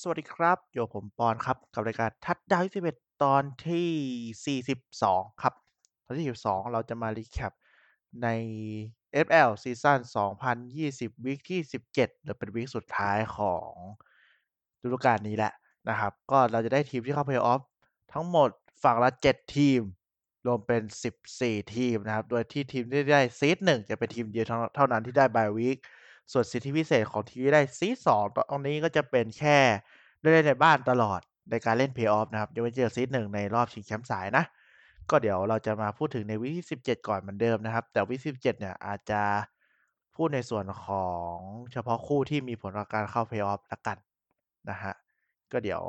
สวัสดีครับอยู่กับผมปอนครับ กับรายการทัดดาว21ตอนที่ 42 ครับ ตอนที่ 42 เราจะมารีแคปใน FL ซีซั่น2020 วีคที่ 17 หรือเป็น week สุดท้ายของฤดูกาลนี้แหละนะครับ ก็เราจะได้ทีมที่เข้าเพลย์ออฟทั้งหมดฝั่งละ 7 ทีม รวมเป็น 14 ทีมนะครับ โดยที่ทีมที่ได้ seed หนึ่งจะเป็นทีมเดียวเท่านั้นที่ได้ bye week ส่วนสิทธิพิเศษของทีมที่ได้ซีสองตรงนี้ก็จะเป็นแค่ได้เล่นในบ้านตลอดในการเล่นเพย์ออฟนะครับยังไม่เจอซีดหนึ่งในรอบชิงแชมป์สายนะ ก็เดี๋ยวเราจะมาพูดถึงในวิที่17 ก่อนเหมือนเดิมนะครับ แต่วิที่17 เนี่ยอาจจะพูดในส่วนของเฉพาะคู่ที่มีผลต่อการเข้าเพย์ออฟละกันนะฮะก็เดี๋ยว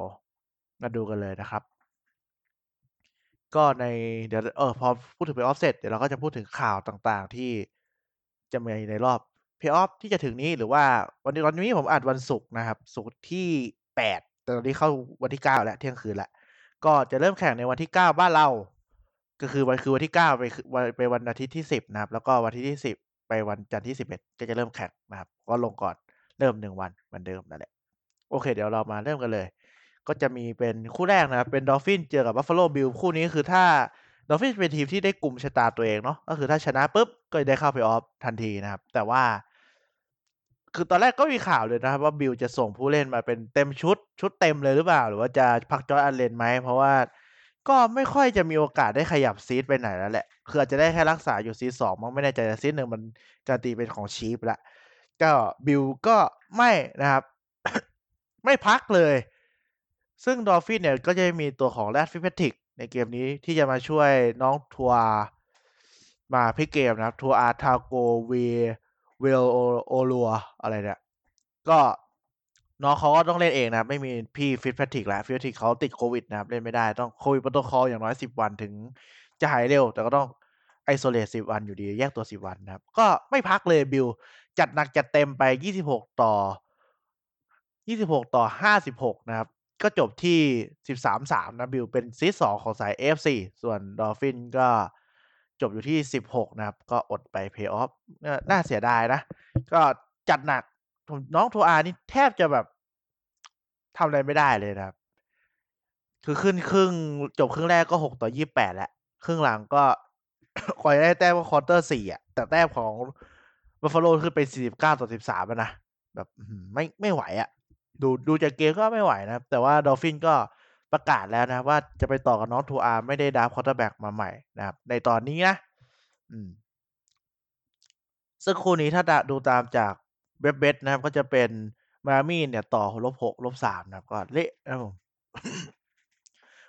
มาดูกันเลยนะครับ ก็ในเดี๋ยวเออพอพูดถึงเพย์ออฟเสร็จเดี๋ยวเราก็จะพูดถึงข่าวต่างๆที่จะมีในรอบ เพย์ออฟที่จะถึงนี้หรือว่าวันนี้วันนี้ผมอัดวันศุกร์นะครับศุกร์ที่แปดแต่ตอนนี้เข้าวันที่เก้าแล้วเที่ยงคืนแล้วก็จะเริ่มแข่งในวันที่เก้าบ้านเรา ก็คือวันคือวันที่เก้าไปวันไปวันอาทิตย์ที่สิบนะครับ แล้วก็วันที่ที่สิบไปวันจันทร์ที่สิบเอ็ดก็จะเริ่มแข่งนะครับ ก็ลงก่อนเริ่มหนึ่งวันเหมือนเดิมนั่นแหละโอเค เดี๋ยวเรามาเริ่มกันเลย ก็จะมีเป็นคู่แรกนะครับเป็น Dolphin เจอกับ Buffalo Bill คู่นี้คือถ้า Dolphin เป็นทีมที่ได้กลุ่มชะตาตัวเองเนาะก็คือถ้าชนะปุ๊บก็จะได้เข้าเพย์ออฟทันทีนะครับ แต่ว่า คือตอนแรกก็มีข่าวเลยนะครับ ว่าบิลจะส่งผู้เล่นมาเป็นเต็มชุด ชุดเต็มเลยหรือเปล่า หรือว่าจะพัก Josh Allen ไหมเพราะว่าก็ไม่ค่อยจะมีโอกาสได้ขยับ seed ไปไหนแล้วแหละ คืออาจจะได้แค่รักษาอยู่ seed สองมันไม่แน่ใจแต่ seed หนึ่งมันการันตีเป็นของ Chief ละก็บิลก็ไม่นะครับ ไม่พักเลย ซึ่ง Dolphin เนี่ยก็จะมีตัวของแรดฟิฟติก ในเกมนี้ที่จะมาช่วยน้อง Tua มาพลิกเกมนะครับ Tua Tagovailoa อะไรเนี่ยก็น้องเขาก็ต้องเล่นเองนะครับ ไม่มีพี่ Fitzpatrick แล้ว Fitzpatrick เขาติดโควิดนะครับ เล่นไม่ได้ต้องโควิดโปรโตคอลอย่างน้อยสิบวันถึงจะหายเร็ว แต่ก็ต้อง isolate สิบวันอยู่ดี แยกตัวสิบวันนะครับ ก็ไม่พักเลยบิล จัดหนักจัดเต็มไปยี่สิบหกต่อยี่สิบหกต่อห้าสิบหกนะครับ ก็จบที่สิบสามสามนะบิลเป็น seed สองของสาย AFC ส่วน Dolphin ก็จบอยู่ที่สิบหกนะครับ ก็อดไปเพย์ออฟน่าเสียดายนะ ก็จัดหนักน้อง Tua นี่แทบจะแบบทำอะไรไม่ได้เลยนะครับ คือขึ้นครึ่งจบครึ่งแรกก็หกต่อยี่แปดแหละครึ่งหลังก็ค่อยได้แต้มว่า quarter สี่อะ แต่แต้มของBuffalo ขึ้นไปสี่สิบเก้าต่อสิบสามนะ แบบไม่ไม่ไหวอะ ดูดูจากเกมก็ไม่ไหวนะครับ แต่ว่า Dolphin ก็ประกาศแล้วนะว่าจะไปต่อกับน้อง Tua ไม่ได้ draft quarterback มาใหม่นะครับ ในตอนนี้นะอืมซึ่งคู่นี้ถ้าดูตามจากเว็บ bet นะครับ ก็จะเป็น Miami เนี่ยต่อลบหกลบสามนะครับก็เละนะผม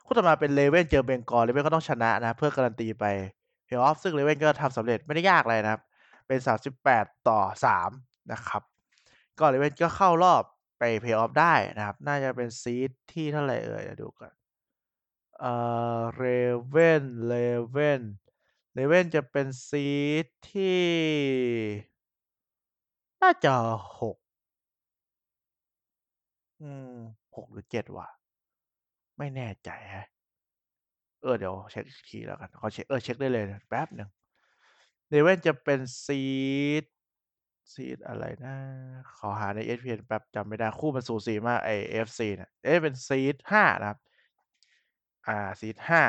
คู่ต่อมาเป็น Raven เจอ Bengal Raven ก็ต้องชนะนะ เพื่อการันตีไปเพย์ออฟซึ่ง Raven ก็ทำสำเร็จไม่ได้ยากเลยนะครับ เป็นสามสิบแปดต่อสามนะครับ ก็ Raven ก็เข้ารอบ ไปเพย์ออฟได้นะครับ น่าจะเป็น seed ที่เท่าไหร่เอ่ยดูกันเอ่อ Raven Raven Raven จะเป็น seed ที่ น่าจะหกอืมหกหรือเจ็ดว่ะ ไม่แน่ใจฮะเออเดี๋ยวเช็คอีกทีแล้วกันขอเช็คเออเช็คได้เลยแป๊บหนึ่ง Raven จะเป็น seed seed อะไรนะ ขอหาใน ESPN แป๊บจำไม่ได้คู่มันสูสีมากไอ AFC เนี่ยเอ๊ะเป็น seed ห้านะครับ อ่า seed ห้า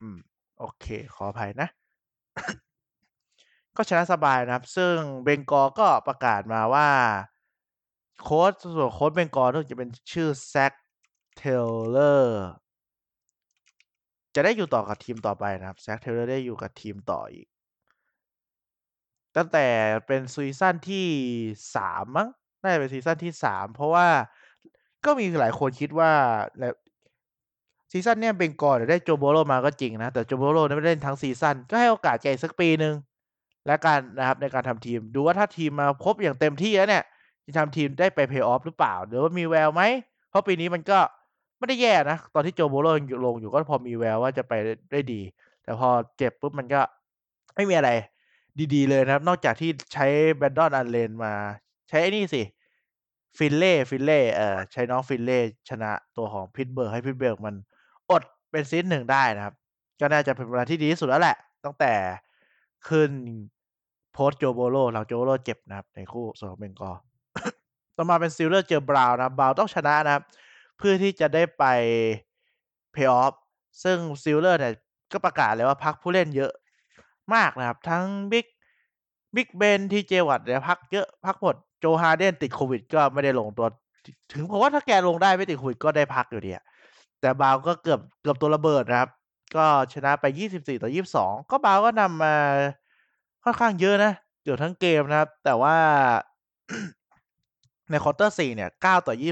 อืม โอเค ขออภัยนะ ก็ชนะสบายนะครับ ซึ่ง Bengal ก็ประกาศมาว่า โค้ชส่วนโค้ช Bengal จะเป็นชื่อ Zac Taylor จะได้อยู่ต่อกับทีมต่อไปนะครับ Zac Taylor ได้อยู่กับทีมต่ออีก ตั้งแต่เป็น season ที่สามมั้งน่าจะเป็น season ที่สามเพราะว่าก็มีหลายคนคิดว่าแล้ว season เนี้ย Bengal ได้ Joe Burrow มาก็จริงนะ แต่ Joe Burrow ไม่ได้เล่นทั้ง season ก็ให้โอกาสแกสักปีหนึ่งและการนะครับในการทำทีม ดูว่าถ้าทีมมาครบอย่างเต็มที่แล้วเนี่ยจะทำทีมได้ไปเพย์ออฟหรือเปล่า หรือว่ามีแววไหม เพราะปีนี้มันก็ไม่ได้แย่นะ ตอนที่ Joe Burrow ลงอยู่ก็พอมีแววว่าจะไปได้ดี แต่พอเจ็บปุ๊บมันก็ไม่มีอะไร ดีๆ เลยนะครับ นอกจากที่ใช้ Brandon Allen มา ใช้ไอ้นี่สิ Finley Finley เออใช้น้อง Finley ชนะตัวของ Pittsburgh ให้ Pittsburgh มันอดเป็น seed หนึ่งได้นะครับ ก็น่าจะเป็นเวลาที่ดีที่สุดแล้วแหละ ตั้งแต่ขึ้นโพสโจโบโลหลังโจโบโลเจ็บนะครับ ในคู่ส่วนของเบงกอต่อมาเป็นซิลเลอร์เจอบราวนะบราวต้องชนะนะครับ เพื่อที่จะได้ไป Play-off ซึ่ง Steelers เนี่ยก็ประกาศเลยว่าพักผู้เล่นเยอะ มากนะครับ ทั้ง Big Big Ben TJ Watt เนี่ยพักเยอะพักหมด Joe Harden ติดโควิด ก็ไม่ได้ลงตัว ถึงผมว่าถ้าแกลงได้ไม่ติดโควิดก็ได้พักอยู่ดีแต่ Browns ก็เกือบเกือบตัวระเบิดนะครับ ก็ชนะไป24-22ก็ Browns ก็นำมาค่อนข้างเยอะนะเกือบทั้งเกมนะครับ แต่ว่าในควอเตอร์4เนี่ย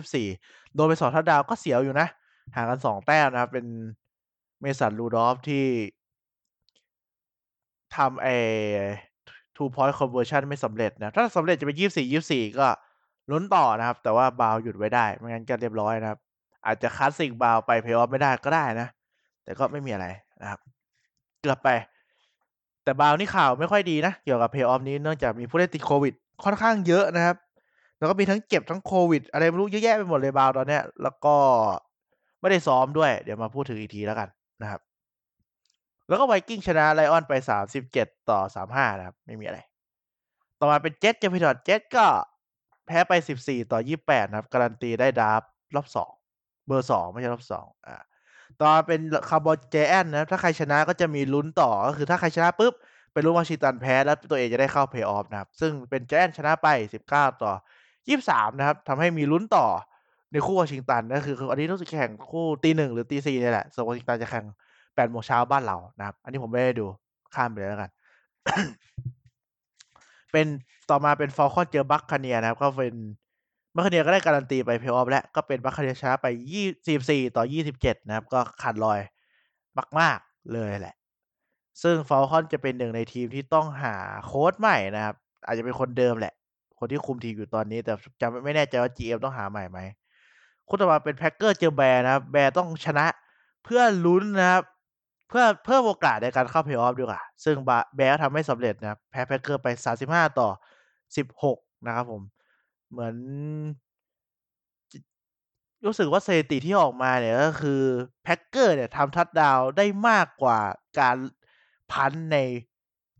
9-24โดนไป2ทัชดาวก็เสียวอยู่นะห่างกัน2แต้มนะครับ เป็น Mason Rudolph ที่ ทำไอ้ two point conversion ไม่สำเร็จนะ ถ้าสำเร็จจะเป็น24-24ก็ลุ้นต่อนะครับ แต่ว่า Browns หยุดไว้ได้ ไม่งั้นก็เรียบร้อยนะครับ อาจจะ Classic Browns ไป Play-off ไม่ได้ก็ได้นะ แต่ก็ไม่มีอะไรนะครับ เกือบไป แต่ Browns นี่ข่าวไม่ค่อยดีนะ เกี่ยวกับ Play-off นี้เนื่องจากมีผู้เล่นติดโควิด ค่อนข้างเยอะนะครับ แล้วก็มีทั้งเจ็บทั้งโควิด อะไรไม่รู้เยอะแยะไปหมดเลย Browns ตอนเนี้ย แล้วก็ไม่ได้ซ้อมด้วย เดี๋ยวมาพูดถึงอีกทีแล้วกันนะครับ แล้วก็ Vikings ชนะ Lions ไป 37-35 นะครับ ไม่มีอะไร ต่อมาเป็น Jets เจอ Patriots Jets ก็แพ้ไป 14-28 นะครับ การันตีได้ดราฟรอบ 2 เบอร์ 2 ไม่ใช่รอบ 2 อ่าต่อมาเป็น Cowboys Giants นะครับ ถ้าใครชนะก็จะมีลุ้นต่อ ก็คือถ้าใครชนะปุ๊บไปลุ้น Washington แพ้แล้วตัวเองจะได้เข้า Play-off นะครับ ซึ่งเป็น Giants ชนะไป 19-23 นะครับทำให้มีลุ้นต่อในคู่ Washington ก็คืออันนี้รู้สึกแข่งคู่ตี1หรือตี4เนี่แหละส่วน Washington จะแข่ง 8โมงเช้าบ้านเรานะครับ อันนี้ผมไม่ได้ดูข้ามไปเลยแล้วกัน เป็นต่อมาเป็น Falcons เจอ Buccaneers นะครับ ก็เป็น Buccaneers ก็ได้การันตีไป Play-off แล้วก็เป็น Buccaneers ชนะไป24-27นะครับ ก็ขาดลอยมากๆเลยแหละ ซึ่ง Falcons จะเป็นหนึ่งในทีมที่ต้องหาโค้ชใหม่นะครับ อาจจะเป็นคนเดิมแหละ คนที่คุมทีมอยู่ตอนนี้ แต่จำไม่แน่ใจว่า GM ต้องหาใหม่ไหมคู่ต่อมาเป็น Packers เจอ Bears นะครับ Bears ต้องชนะเพื่อลุ้นนะครับ เพื่อเพิ่มโอกาสในการเข้า Play-off ดีกว่า ซึ่งบลทำไม่สำเร็จนะครับแพ้ Packers ไป 35-16 นะครับผม เหมือน รู้สึกว่าสถิติที่ออกมาเนี่ยก็คือ Packers เนี่ยทำทัชดาวได้มากกว่าการพันใน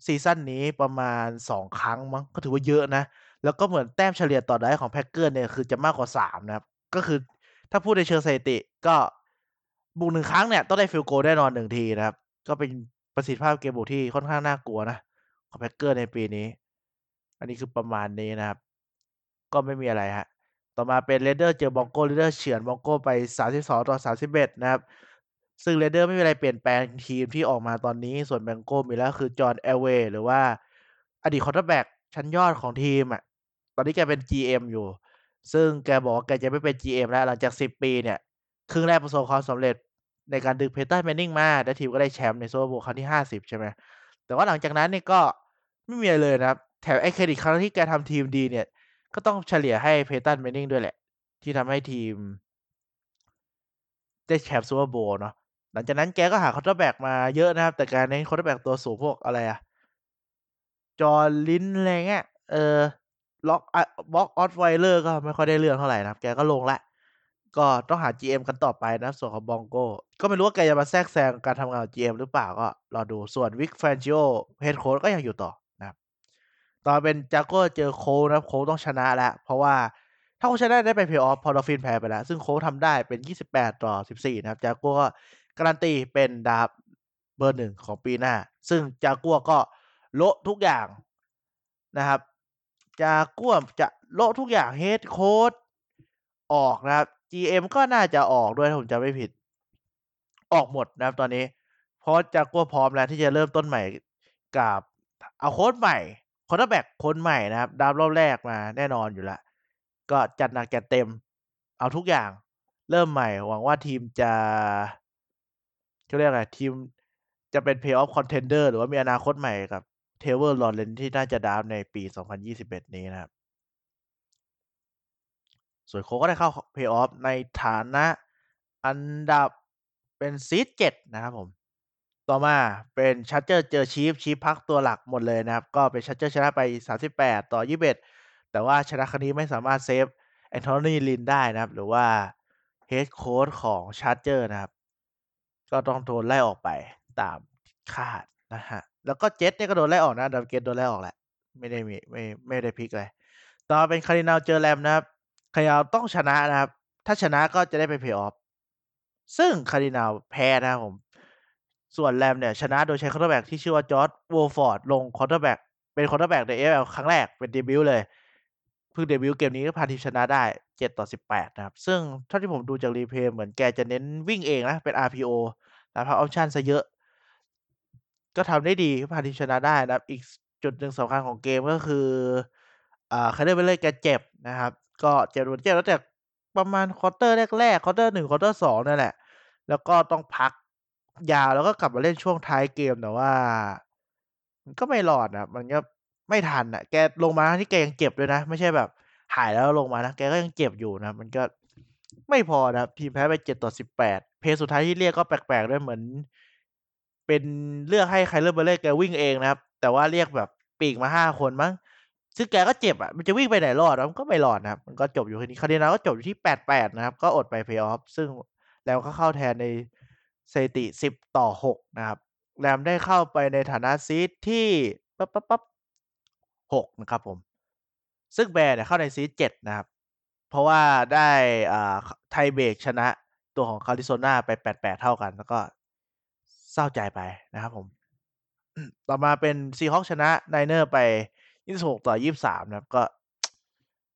ซีซั่นนี้ประมาณ 2 ครั้งมั้งก็ถือว่าเยอะนะ แล้วก็เหมือนแต้มเฉลี่ยต่อไดรฟ์ของ Packers เนี่ยคือจะมากกว่า 3 นะครับ ก็คือถ้าพูดในเชิงสถิติก็ บุก1ครั้งเนี่ยต้องได้ Field Goal แน่นอน1ทีนะครับ ก็เป็นประสิทธิภาพเกมบุกที่ค่อนข้างน่ากลัวนะของ Packers ในปีนี้ อันนี้คือประมาณนี้นะครับ ก็ไม่มีอะไรครับต่อมาเป็น Raiders เจอ Broncos Raiders เฉือน Broncos ไป 32-31 นะครับ ซึ่ง Raiders ไม่มีอะไรเปลี่ยนแปลงทีมที่ออกมาตอนนี้ ส่วน Broncos มีแล้วคือ John Elway หรือว่าอดีต Quarterback ชั้นยอดของทีมอะ ตอนนี้แกเป็น GM อยู่ ซึ่งแกบอกว่าแกจะไม่เป็น GM แล้วหลังจาก 10 ปีเนี่ย ครึ่งแรกประสบความสำเร็จในการดึง Peyton Manning มาแล้วทีมก็ได้แชมป์ใน Super Bowl ครั้งที่50ใช่ไหมแต่ว่าหลังจากนั้นเนี่ยก็ไม่มีอะไรเลยนะครับ แถมไอ้เครดิตครั้งที่แกทำทีมดีเนี่ย ก็ต้องเฉลี่ยให้ Peyton Manning ด้วยแหละ ที่ทำให้ทีม ได้แชมป์ Super Bowl เนาะหลังจากนั้นแกก็หา Quarterback มาเยอะนะครับ แต่แกเน้น Quarterback ตัวสูงพวกอะไรอะ John Lynch อะไรเงี้ยเออ Brock อะ Brock Osweiler ก็ไม่ค่อยได้เรื่องเท่าไหร่นะครับ แกก็ลงล้ว ก็ต้องหา GM กันต่อไปนะส่วนของ Broncos ก็ไม่รู้ว่าแกจะมาแทรกแซงการทำงานของ GM หรือเปล่าก็รอดูส่วน Vic Fangio Head Coach ก็ยังอยู่ต่อนะครับต่อมาเป็น Jaguars เจอ Colts นะโครับ Colts ต้องชนะแล้ว เพราะว่าถ้า Colts ชนะได้ไป Play-off เพราะ Dolphins แพ้ไปแล้ว ซึ่ง Colts ทำได้เป็น 28-14 นะครับ Jaguars ก็การันตีเป็นดาฟต์เบอร์1ของปีหน้า ซึ่ง Jaguars ก็โละทุกอย่างนะครับ Jaguars จะโละทุกอย่าง Head Coach ออกนะครับ GM ก็น่าจะออกด้วยถ้าผมจำไม่ผิด ออกหมดนะครับตอนนี้ เพราะ Jaguars พร้อมแล้วที่จะเริ่มต้นใหม่กับเอาโคชใหม่ Quarterback คนใหม่นะครับดาฟต์รอบแรกมาแน่นอนอยู่ล้วก็จัดหนักจัดเต็ม เอาทุกอย่าง เริ่มใหม่ หวังว่าทีมจะเขาเรียกอะไรทีมจะเป็น Play-off Contender หรือว่ามีอนาคตใหม่กับ Trevor Lawrence ที่น่าจะดาฟต์ในปี 2021 นี้นะครับ ส่วน Colts ก็ได้เข้า Play-off ในฐานะอันดับเป็นซีด7นะครับผม ต่อมาเป็น Chargers เจอ Chiefs Chiefs พักตัวหลักหมดเลยนะครับ ก็เป็น Chargers ชนะไป 38-21 แต่ว่าชนะครั้งนี้ไม่สามารถเซฟ Anthony Lynn ได้นะครับ หรือว่า Head Coach ของ Chargers นะครับ ก็ต้องโดนไล่ออกไปตามคาดนะครับแล้วก็ Jets เนี่ยก็โดนไล่ออกนะ Adam Gase โดนไล่ออกแหละ ไม่ได้มีไม่ไม่ได้พลิกอะไรต่อเป็น Cardinals เจอ Rams นะครับ Cardinals ต้องชนะนะครับ ถ้าชนะก็จะได้ไปเพลย์ออฟซึ่ง Cardinals แพ้นะครับผม ส่วน Rams เนี่ยชนะโดยใช้ quarterback ที่ชื่อว่า John Wolford ลง quarterbackเป็น quarterback ใน NFL ครั้งแรกเป็นเดบิวต์เลยเพิ่งเดบิวต์เกมนี้ก็พาทีมชนะได้7ต่อ18นะครับ ซึ่งเท่าที่ผมดูจาก replay เหมือนแกจะเน้นวิ่งเองนะ เป็น RPO run pass option ซะเยอะ ก็ทำได้ดีพาทีมชนะได้นะครับ อีกจุดหนึ่งสำคัญของเกมก็คืออ่า Kyler Murray แกเจ็บนะครับ ก็เจ็บเจ็บแล้วแต่ประมาณ quarter แรกๆ quarter หนึ่ง quarter สองนั่นแหละ แล้วก็ต้องพักยาวแล้วก็กลับมาเล่นช่วงท้ายเกมแต่ว่า มันก็ไม่รอดนะมันก็ไม่ทันอะ แกลงมาที่แกยังเจ็บด้วยนะ ไม่ใช่แบบหายแล้วลงมานะ แกก็ยังเจ็บอยู่นะ มันก็ไม่พอนะทีมแพ้ไปเจ็ดต่อสิบแปด play สุดท้ายที่เรียกก็แปลกๆด้วยเหมือน เป็นเลือกให้ Kyler Murray แกวิ่งเองนะครับ แต่ว่าเรียกแบบปีกมาห้าคนมั้ง ซึ่งแกก็เจ็บอะ มันจะวิ่งไปไหนรอดมันก็ไม่รอดนะครับ มันก็จบอยู่แค่นี้ Cardinals ก็จบอยู่ที่แปดแปดนะครับ ก็อดไปเพย์ออฟ ซึ่งแล้วก็เข้าแทนในสถิติสิบต่อหกนะครับ Rams ได้เข้าไปในฐานะ seed ที่ปั๊บปั๊บปั๊บหกนะครับผม ซึ่ง Bears เนี่ยเข้าใน seed เจ็ดนะครับ เพราะว่าได้อ่า tiebreak ชนะตัวของคาริโซนาไปแปดแปดเท่ากัน แล้วก็เศร้าใจไปนะครับผม ต่อมาเป็น Seahawks ชนะ Niners ไป ยี่สิบหกต่อยี่สิบสามนะครับ ก็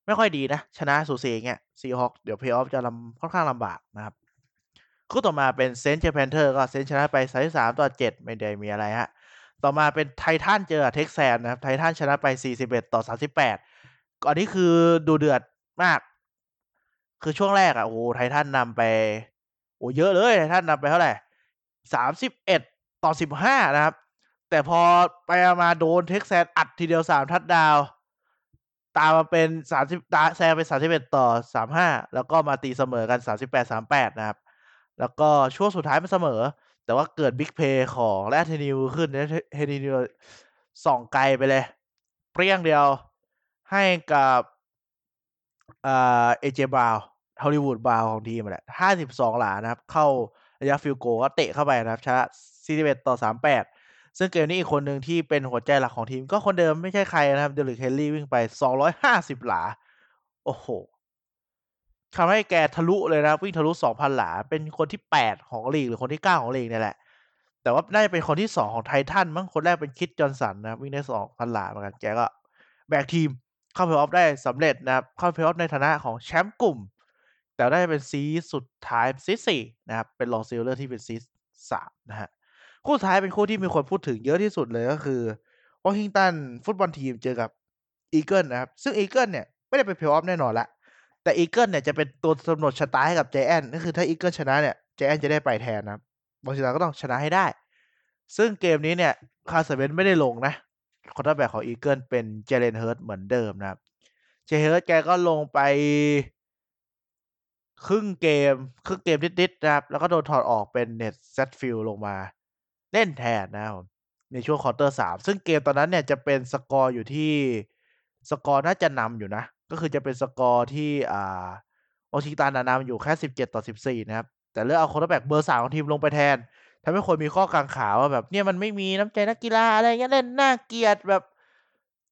ไม่ค่อยดีนะ ชนะสูสีเงี้ย Seahawks เดี๋ยวเพย์ออฟจะลำค่อนข้างลำบากนะครับ คู่ต่อมาเป็น Saints เจอ Panthers ก็ Saints ชนะไปสามสามต่อเจ็ดไม่ได้มีอะไรฮะ ต่อมาเป็น Titans เจอ Texans นะครับ Titans ชนะไปสี่สิบเอ็ดต่อสามสิบแปดเกมนี้คือดูเดือดมาก คือช่วงแรกอะโอ้โห Titans นำไป โอ้เยอะเลย Titans นำไปเท่าไหร่สามสิบเอ็ดต่อสิบห้านะครับ แต่พอไปมาโดน Texans อัดทีเดียวสาม touchdown ตามมาเป็นสามสิบตาแซงเป็นสามสิบเอ็ดต่อสามห้าแล้วก็มาตีเสมอกันสามสิบแปดสามแปดนะครับ แล้วก็ช่วงสุดท้ายมันเสมอ แต่ว่าเกิดบิ๊กเพย์ของแรดเทนิวขึ้นเทนิวส่องไกลไปเลย เปรี้ยงเดียวให้กับอ่า A.J. Brown Hollywood Brown ของทีมแหละห้าสิบสองหลานะครับ เข้าระยะ field goal ก็เตะเข้าไปนะครับชนะสี่สิบเอ็ดต่อสามแปด ซึ่งเกมนี้อีกคนหนึ่งที่เป็นหัวใจหลักของทีม ก็คนเดิมไม่ใช่ใครนะครับ Derrick Henry วิ่งไปสองร้อยห้าสิบหลา โอ้โหทำให้แกทะลุเลยนะ วิ่งทะลุสองพันหลา เป็นคนที่แปดของลีกหรือคนที่เก้าของลีกเนี่ยแหละ แต่ว่าน่าจะเป็นคนที่สองของ Titans มั้งคนแรกเป็น Chris Johnson นะวิ่งได้สองพันหลาเหมือนกันแกก็แบกทีมเข้าเพลย์ออฟได้สำเร็จนะครับเข้าเพลย์ออฟในฐานะของแชมป์กลุ่ม แต่ได้เป็น seed สุดท้าย seed สี่นะครับเป็นรอง Steelers ที่เป็น seed สามนะฮะ คู่ท้ายเป็นคู่ที่มีคนพูดถึงเยอะที่สุดเลยก็คือ Washington Football Team เจอกับ Eagles นะครับ ซึ่ง Eagles เนี่ย ไม่ได้ไปเพลย์ออฟแน่นอนละแต่ Eagles เนี่ยจะเป็นตัวกำหนดชะตาให้กับ Giants ก็คือถ้า Eagles ชนะเนี่ย Giants จะได้ไปแทนนะครับวอชิงตันก็ต้องชนะให้ได้ ซึ่งเกมนี้เนี่ย Carson Wentz ไม่ได้ลงนะ quarterback ของ Eagles เป็น Jalen Hurts เหมือนเดิมนะครับเจเฮิร์ตแกก็ลงไปครึ่งเกมครึ่งเกมนิดๆนะครับ แล้วก็โดนถอดออกเป็น Nate Sudfeld ลงมา เล่นแทนนะครับในช่วง quarter สามซึ่งเกมตอนนั้นเนี่ยจะเป็นสกอร์อยู่ที่สกอร์น่าจะนำอยู่นะ ก็คือจะเป็นสกอร์ที่อ่าวอชิตันนำอยู่แค่สิบเจ็ดต่อสิบสี่นะครับ แต่เลือกเอา quarterback เบอร์สามของทีมลงไปแทนทำให้คนมีข้อกังขาว่าแบบเนี่ยมันไม่มีน้ำใจนักกีฬาอะไรเงี้ยเล่นน่าเกลียดแบบ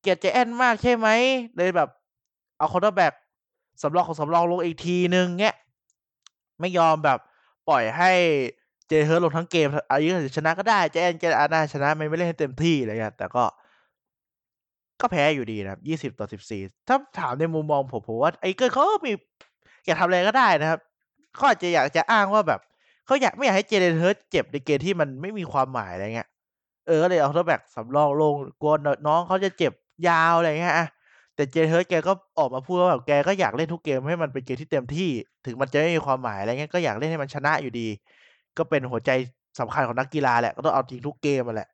เกลียดเจแอนมากใช่ไหมเลยแบบเอา quarterback สำรองของสำรองลงอีกทีนึงเงี้ยไม่ยอมแบบปล่อยให้ Jalen Hurts ลงทั้งเกมอาจจะชนะก็ได้ Giants Giants น่าชนะไม่ไม่เล่นให้เต็มที่อะไรเงี้ยแต่ก็ก็แพ้อยู่ดีนะครับยี่สิบต่อสิบสี่ถ้าถามในมุมมองผมผมว่า Eagles เขามีอยากทำอะไรก็ได้นะครับเขาอาจจะอยากจะอ้างว่าแบบเขาอยากไม่อยากให้ Jalen Hurts เจ็บในเกมที่มันไม่มีความหมายอะไรเงี้ย เออก็เลยเอาตัวแบกสำรองลงกลัวน้องเขาจะเจ็บยาวอะไรเงี้ยอะแต่เจเฮิร์ตแกก็ออกมาพูดว่าแบบแกก็อยากเล่นทุกเกมให้มันเป็นเกมที่เต็มที่ ถึงมันจะไม่มีความหมายอะไรเงี้ยก็อยากเล่นให้มันชนะอยู่ดี ก็เป็นหัวใจสำคัญของนักกีฬาแหละก็ต้องเอาจริงทุกเกมมาแหละ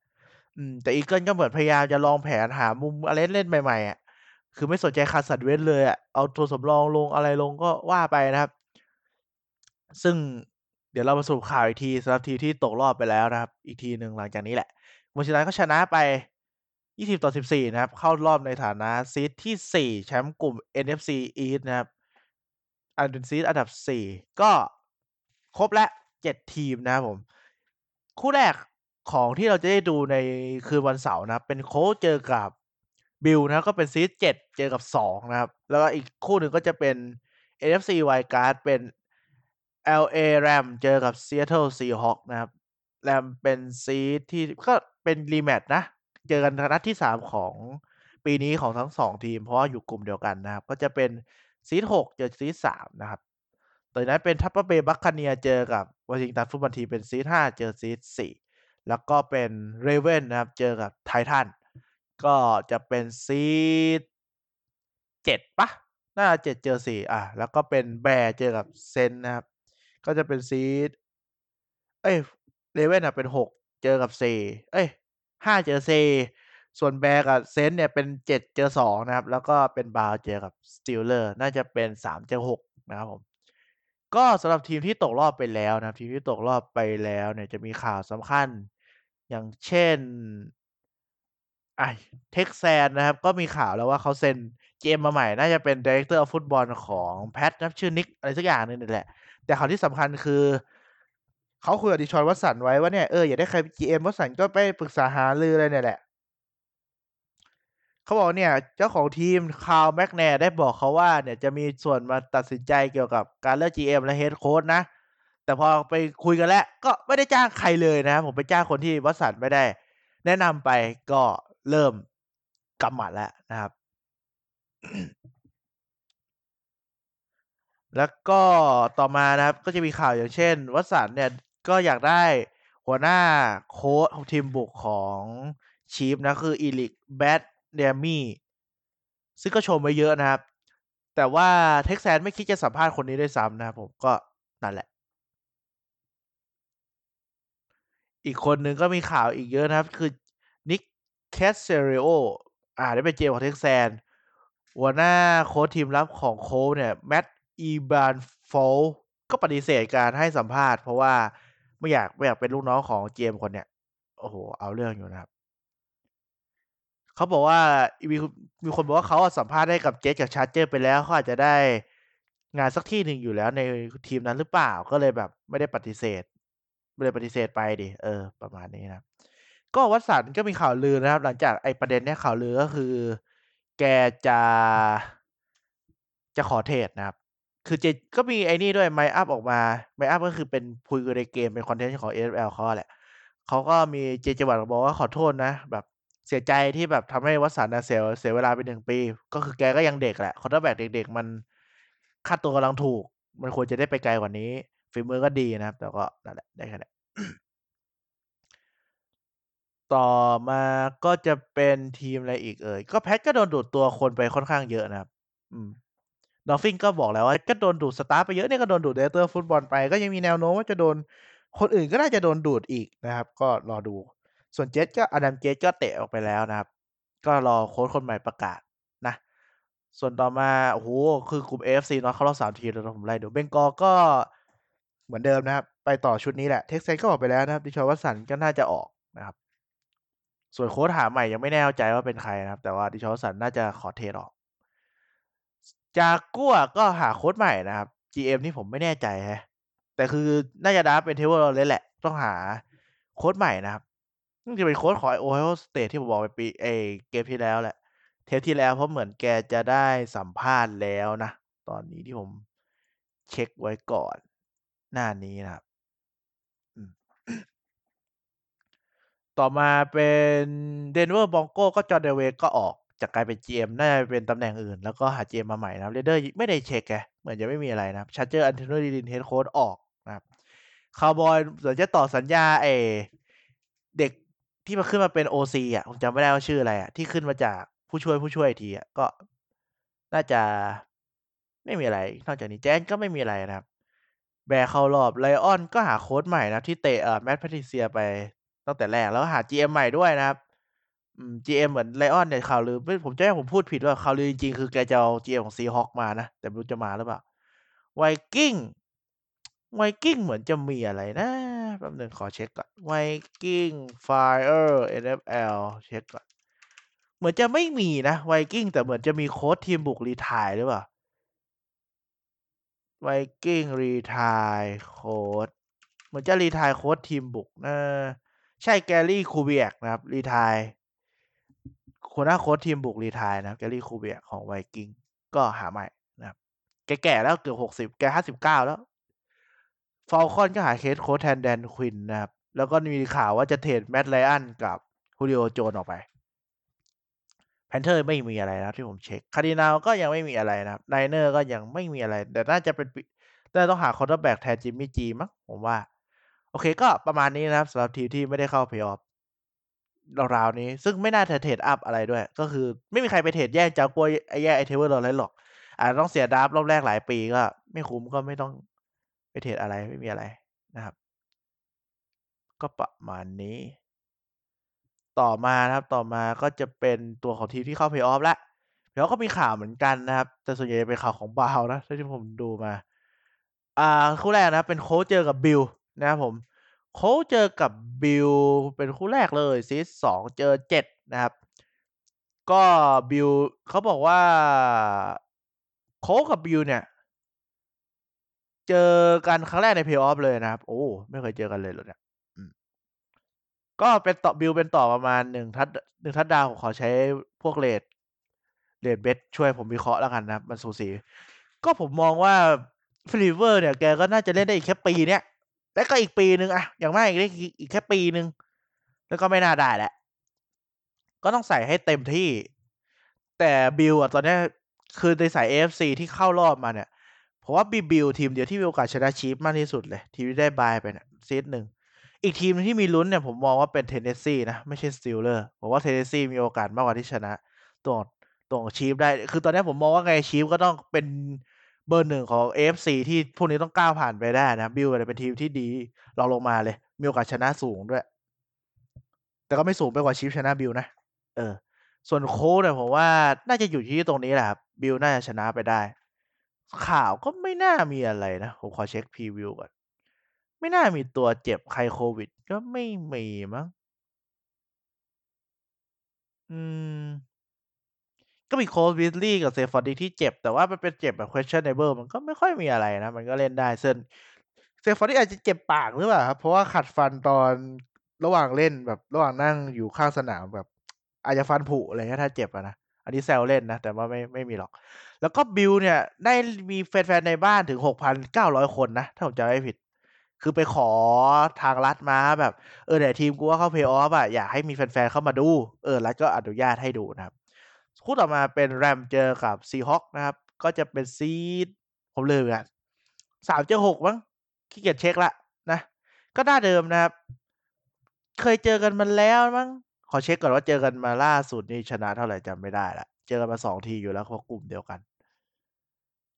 อืม แต่ Eagles ก็เหมือนพยายามจะลองแผนหามุมอะไรเล่นใหม่ๆอะคือไม่สนใจ Carson Wentz เลยอะเอาตัวสำรองลงอะไรลงก็ว่าไปนะครับ ซึ่งเดี๋ยวเรามาสรุปข่าวอีกทีสำหรับทีมที่ตกรอบไปแล้วนะครับ อีกทีหนึ่งหลังจากนี้แหละมูชินันก็ชนะไป 20 ต่อ 14 นะครับ เข้ารอบในฐานะ seed ที่ 4 แชมป์กลุ่ม NFC East นะครับ อันเป็น seed อันดับ 4 ก็ครบแล้วะ7ทีมนะครับผม คู่แรกของที่เราจะได้ดูในคืนวันเสาร์นะครับ เป็น Colts เจอกับ Bills นะก็เป็น seed เจ็ดเจอกับสองนะครับ แล้วก็อีกคู่หนึ่งก็จะเป็น NFC Wildcard เป็น LA Ram เจอกับ Seattle Seahawks นะครับ Ram เป็น seed ที่ก็เป็น rematch นะ เจอกันนัดที่3ของปีนี้ของทั้ง2ทีม เพราะว่าอยู่กลุ่มเดียวกันนะครับ ก็จะเป็น seed 6เจอ seed 3นะครับ ต่อจากนั้นเป็น Tampa Bay Buccaneers เจอกับ Washington Football Team เป็น seed 5เจอ seed 4แล้วก็เป็น Ravens นะครับ เจอกับ Titans ก็จะเป็นซีด7เปล่าน่าเจะ7เจอ4อ่าแล้วก็เป็น Bears เจอกับ Saints นะครับ ก็จะเป็นซีดเอ๊ย Ravens อะเป็น6เจอกับ4เอ๊ย5เจอ4ส่วน Bears กับ Saints เนี่ยเป็น7เจอ2นะครับ แล้วก็เป็น Browns เจอกับ Steelers น่าจะเป็น3เจอ6นะครับผม ก็สำหรับทีมที่ตกรอบไปแล้วนะครับ ทีมที่ตกรอบไปแล้วเนี่ยจะมีข่าวสำคัญ อย่างเช่นไอ่า Texans นะครับ ก็มีข่าวแล้วว่าเขาเซ็น GM มมาใหม่ น่าจะเป็น Director of Football ของ Pats นะครับชื่อ Nick อะไรสักอย่างนึงนี่แหละ แต่ข่าวที่สำคัญคือเขาคุยกับ Deshaun Watson ไว้ว่าเนี่ย เออ อยากได้ใครเป็น GM Watson ก็ไปปรึกษาหารืออะไรเนี่ยแหละ เขาบอกเนี่ยเจ้าของทีม Carl McNair ได้บอกเขาว่าเนี่ยจะมีส่วนมาตัดสินใจเกี่ยวกับการเลือก GM และ Head Coach นะ แต่พอไปคุยกันแล้ว ก็ไม่ได้จ้างใครเลยนะครับผมไปจ้างคนที่ Watson ไม่ได้ แนะนำไปก็เริ่มกำหมัดแล้วนะครับ แล้วก็ต่อมานะครับ ก็จะมีข่าวอย่างเช่น Watson เนี่ยก็อยากได้หัวหน้าโค้ชทีมบุกของ Chiefs นะคืออีลิกแบด Eric Bieniemy ซึ่งก็ชมไว้เยอะนะครับ แต่ว่า Texans ไม่คิดจะสัมภาษณ์คนนี้ด้วยซ้ำนะครับผมก็นั่นแหละ อีกคนหนึ่งก็มีข่าวอีกเยอะนะครับ คือ Nick Caserio อ่าได้เป็น GM ของ Texans หัวหน้าโค้ชทีมลับของ Colts เนี่ย Matt Eberflus ก็ปฏิเสธการให้สัมภาษณ์ เพราะว่าไม่อยากไม่อยากเป็นลูกน้องของ GM คนเนี้ยโอ้โฮเอาเรื่องอยู่นะครับ เขาบอกว่ามีมีคนบอกว่าเขาอะสัมภาษณ์ให้กับ Jets กับ Chargers ไปแล้วเขาอาจจะได้งานสักที่หนึ่งอยู่แล้วในทีมนั้นหรือเปล่าก็เลยแบบ ไม่ได้ปฏิเสธ ไม่ได้ปฏิเสธไปดิเออ ประมาณนี้นะก็ Watson ก็มีข่าวลือนะครับ หลังจากไอ้ประเด็นเนี้ยข่าวลือก็คือ แกจะจะขอเทรดนะครับ คือเจก็มีไอ้นี่ด้วย Mic Up ออกมา Mic Up ก็คือเป็นคุยกันในเกมเป็นคอนเทนต์ของ NFL เขาแหละเขาก็มี JJ Watt บอกว่าขอโทษนะ แบบ เสียใจที่แบบทำให้ Watson อะเสียเสียเวลาไป1ปี ก็คือแกก็ยังเด็กแหละ Quarterback เด็ก ๆ มันค่าตัวกำลังถูก มันควรจะได้ไปไกลกว่านี้ฝีมือก็ดีนะครับ แต่ก็นั่นแหละได้แค่นี้ยต่อมาก็จะเป็นทีมอะไรอีกเอ่ย ก็ Pats ก็โดนดูดตัวคนไปค่อนข้างเยอะนะครับ อืม Dolphins ก็บอกแล้วว่าก็โดนดูดสตาฟไปเยอะเนี่ยก็โดนดูด Director of Football ไป ก็ยังมีแนวโน้มว่าจะโดนคนอื่นก็น่าจะโดนดูดอีกนะครับ ก็รอดู ส่วน Jets ก็ Adam Gase ก็เตะออกไปแล้วนะครับ ก็รอโค้ชคนใหม่ประกาศนะ ส่วนต่อมา โอ้โฮคือกลุ่ม AFC North เขารอบ3ทีแล้วผมไล่ดู Bengals ก็เหมือนเดิมนะครับ ไปต่อชุดนี้แหละ Texans ก็ออกไปแล้วนะครับ Deshaun Watson ก็น่าจะออกนะครับ ส่วนโค้ชหาใหม่ยังไม่แน่ใจว่าเป็นใครนะครับ แต่ว่า Deshaun Watson น่าจะขอเทออก Jaguars ก็หาโค้ชใหม่นะครับ GM นี่ผมไม่แน่ใจแฮะแต่คือน่าจะ draft เป็น Trevor Lawrence แหละ ต้องหาโค้ชใหม่นะครับ น่าจะเป็นโค้ชของ Ohio State ที่ผมบอกไปปีไอเกมที่แล้วแหละ เทปที่แล้วเพราะเหมือนแกจะได้สัมภาษณ์แล้วนะ ตอนนี้ที่ผมเช็กไว้ก่อน หน้านี้นะครับ ต่อมาเป็น Denver Broncos ก็ John Elway ก็ออกจากการเป็น GM น่าจะเป็นตำแหน่งอื่น แล้วก็หา GM มาใหม่นะครับ Raiders ไม่ได้เช็กไงเหมือนจะไม่มีอะไรนะครับ Chargers Anthony Lynn Head Coach ออกนะครับ Cowboys เหมือนจะต่อสัญญาไอเด็ก ที่มาขึ้นมาเป็น OC อะผมจำไม่ได้ว่าชื่ออะไรอะ ที่ขึ้นมาจากผู้ช่วยผู้ช่วยทีอะก็น่าจะไม่มีอะไร นอกจากนี้ Giants ก็ไม่มีอะไรนะครับ Bears เข้ารอบ Lions ก็หาโค้ชใหม่นะที่เตะเอ่อ Matt Patricia ไปตั้งแต่แรกแล้วหา GM ใหม่ด้วยนะครับอืม GM เหมือน Lions เนี่ยข่าวลือเฮ้ยผมจะให้ผมพูดผิดว่าข่าวลือจริงๆ คือแกจะเอา GM ของ Seahawks มานะ แต่ไม่รู้จะมาหรือเปล่า Vikings Vikings เหมือนจะมีอะไรนะ แป๊บหนึ่งขอเช็กก่อน Vikings Fire NFL เช็กก่อน เหมือนจะไม่มีนะ Viking แต่เหมือนจะมีโค้ชทีมบุก retire หรือเปล่า Vikings retire โค้ชเหมือนจะ retire โค้ชทีมบุกนะใช่ Gary Kubiak นะครับ retire หัวหน้าโค้ชทีมบุก retire นะครับ Gary Kubiak ของ Vikings ก็หาใหม่นะครับ แก่ๆแล้วเกือบหกสิบแกห้าสิบเก้าแล้ว Falcons ก็หา head coach แทน Dan Quinn นะครับ แล้วก็มีข่าวว่าจะ trade Matt Ryan กับ Julio Jones ออกไป Panthers ไม่มีอะไรนะที่ผมเช็ค Cardinals ก็ยังไม่มีอะไรนะครับ Niners ก็ยังไม่มีอะไร แต่น่าจะเป็นน่าต้องหา quarterback แทน Jimmy G มั้งผมว่า โอเคก็ประมาณนี้นะครับสำหรับทีมที่ไม่ได้เข้าเพย์ออฟราวๆนี้ ซึ่งไม่น่าจะ trade up อะไรด้วย ก็คือไม่มีใครไป trade แย่ง Jaguars ไอแย่งไอเทเวอร์อะไรหรอกอาจจะต้องเสีย draft รอบแรกหลายปีก็ ไม่คุ้มก็ไม่ต้อง ไป trade อะไรไม่มีอะไรนะครับ ก็ประมาณนี้ ต่อมานะครับต่อมาก็จะเป็นตัวของทีมที่เข้าเพย์ออฟแล้วเพย์ออฟก็มีข่าวเหมือนกันนะครับ แต่ส่วนใหญ่เป็นข่าวของบาวนะที่ผมดูมา อ่าคู่แรกนะเป็น Colts เจอกับ Billsนะครับผม Colts เจอกับ Bills เป็นคู่แรกเลย seed สองเจอเจ็ดนะครับ ก็ Bills เขาบอกว่า Colts กับ Bills เนี่ย เจอกันครั้งแรกในเพย์ออฟเลยนะครับ โอ้ ไม่เคยเจอกันเลยเหรอเนี่ยก็เป็นต่อบิลเป็นต่อประมาณหนึ่งทัดหนึ่งทัดดาวขอใช้พวกเลดเลดเบสช่วยผมวิเคราะห์แล้วกันนะมันสูสี ก็ผมมองว่าฟิลิเวอร์เนี่ยแกก็น่าจะเล่นได้อีกแค่ปีเนี้ยแล้วก็อีกปีหนึ่งอะอย่างมากอีกได้อีกแค่ปีหนึ่งแล้วก็ไม่น่าได้แหละ ก็ต้องใส่ให้เต็มที่ แต่ Bills อะตอนนี้คือในสาย AFC ที่เข้ารอบมาเนี่ย ผมว่าบี Bills ทีมเดียวที่มีโอกาสชนะ Chiefs มากที่สุดเลย ทีมที่ได้ bye ไปเนี่ย seed หนึ่งอีกทีมที่มีลุ้นเนี่ยผมมองว่าเป็น Tennessee นะ ไม่ใช่ Steelers ผมว่า Tennessee มีโอกาสมากกว่าที่ชนะตัวตัว Chiefs ได้ คือตอนนี้ผมมองว่าไง Chiefs ก็ต้องเป็นเบอร์หนึ่งของ AFC ที่พวกนี้ต้องก้าวผ่านไปได้นะ Bills เป็นทีมที่ดีรองลงมาเลย มีโอกาสชนะสูงด้วย แต่ก็ไม่สูงไปกว่า Chiefs ชนะ Bills นะเออ ส่วน Colts เนี่ยผมว่าน่าจะอยู่ที่ตรงนี้แหละครับ Bills น่าจะชนะไปได้ ข่าวก็ไม่น่ามีอะไรนะ ผมขอเช็ค preview ก่อน ไม่น่ามีตัวเจ็บใครโควิดก็ไม่มีมั้ง อืม ก็มี Cole Beasley กับ Stefon Diggs ที่เจ็บ แต่ว่ามันเป็นเจ็บแบบ questionable มันก็ไม่ค่อยมีอะไรนะ มันก็เล่นได้ซึ่ง Stefon Diggs อาจจะเจ็บปากหรือเปล่าครับ เพราะว่าขัดฟันตอนระหว่างเล่นแบบระหว่างนั่งอยู่ข้างสนามแบบ อาจจะฟันผุอะไรเงี้ยถ้าเจ็บอะนะ อันนี้แซวเล่นนะ แต่ว่าไม่ไม่มีหรอก แล้วก็ Bills เนี่ยได้มีแฟนๆในบ้านถึง 6,900 คนนะ ถ้าผมจำไม่ผิด คือไปขอทางรัฐมาแบบ เออเดี๋ยวทีมกูว่าเข้าเพย์ออฟอะ อยากให้มีแฟนๆเข้ามาดู เออ รัฐก็อนุญาตให้ดูนะครับ คู่ต่อมาเป็นแรมเจอกับซีฮอคนะครับ ก็จะเป็นซีดผมเลยอะสามเจอหกมั้งขี้เกียจเช็คละนะ ก็น่าเดิมนะครับ เคยเจอกันมาแล้วมั้งขอเช็คก่อนว่าเจอกันมาล่าสุดนี่ชนะเท่าไหร่จำไม่ได้ละเจอกันมาสองทีอยู่แล้วเพราะกลุ่มเดียวกัน